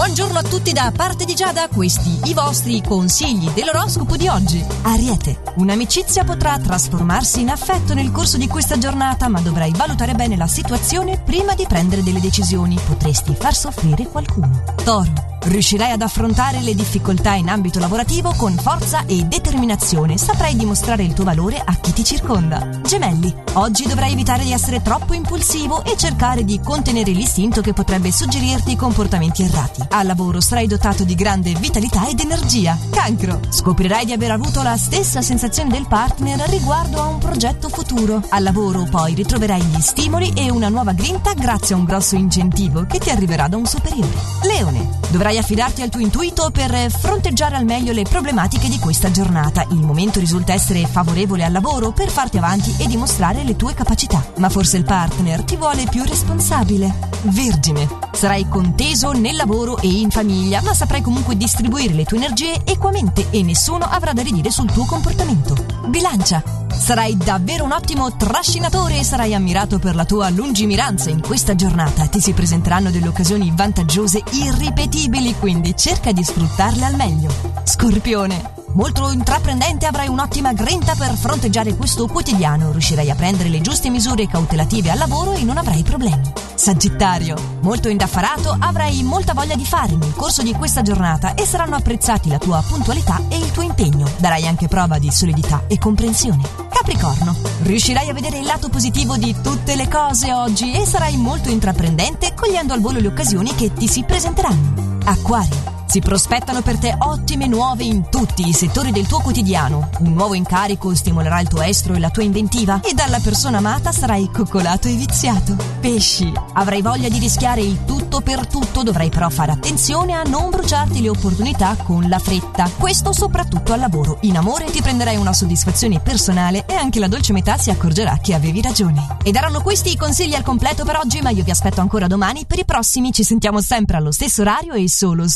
Buongiorno a tutti da parte di Giada, questi i vostri consigli dell'oroscopo di oggi. Ariete, un'amicizia potrà trasformarsi in affetto nel corso di questa giornata, ma dovrai valutare bene la situazione prima di prendere delle decisioni. Potresti far soffrire qualcuno. Toro, Riuscirai ad affrontare le difficoltà in ambito lavorativo con forza e determinazione. Saprai dimostrare il tuo valore a chi ti circonda. Gemelli, oggi dovrai evitare di essere troppo impulsivo e cercare di contenere l'istinto che potrebbe suggerirti comportamenti errati. Al lavoro sarai dotato di grande vitalità ed energia. Cancro, scoprirai di aver avuto la stessa sensazione del partner riguardo a un progetto futuro. Al lavoro poi ritroverai gli stimoli e una nuova grinta grazie a un grosso incentivo che ti arriverà da un superiore. Leone, dovrai affidarti al tuo intuito per fronteggiare al meglio le problematiche di questa giornata. Il momento risulta essere favorevole al lavoro per farti avanti e dimostrare le tue capacità. Ma forse il partner ti vuole più responsabile. Vergine. Sarai conteso nel lavoro e in famiglia, ma saprai comunque distribuire le tue energie equamente e nessuno avrà da ridire sul tuo comportamento. Bilancia. Sarai davvero un ottimo trascinatore e sarai ammirato per la tua lungimiranza in questa giornata. Ti si presenteranno delle occasioni vantaggiose irripetibili, quindi cerca di sfruttarle al meglio. Scorpione. Molto intraprendente avrai un'ottima grinta per fronteggiare questo quotidiano, riuscirai a prendere le giuste misure cautelative al lavoro e non avrai problemi. Sagittario, molto indaffarato, avrai molta voglia di fare nel corso di questa giornata e saranno apprezzati la tua puntualità e il tuo impegno. Darai anche prova di solidità e comprensione. Capricorno, riuscirai a vedere il lato positivo di tutte le cose oggi e sarai molto intraprendente cogliendo al volo le occasioni che ti si presenteranno. Acquario, si prospettano per te ottime nuove in tutti i settori del tuo quotidiano. Un nuovo incarico stimolerà il tuo estro e la tua inventiva e dalla persona amata sarai coccolato e viziato. Pesci, avrai voglia di rischiare il tutto per tutto, dovrai però fare attenzione a non bruciarti le opportunità con la fretta. Questo soprattutto al lavoro. In amore ti prenderai una soddisfazione personale e anche la dolce metà si accorgerà che avevi ragione. Ed erano questi i consigli al completo per oggi, ma io vi aspetto ancora domani. Per i prossimi ci sentiamo sempre allo stesso orario e solo su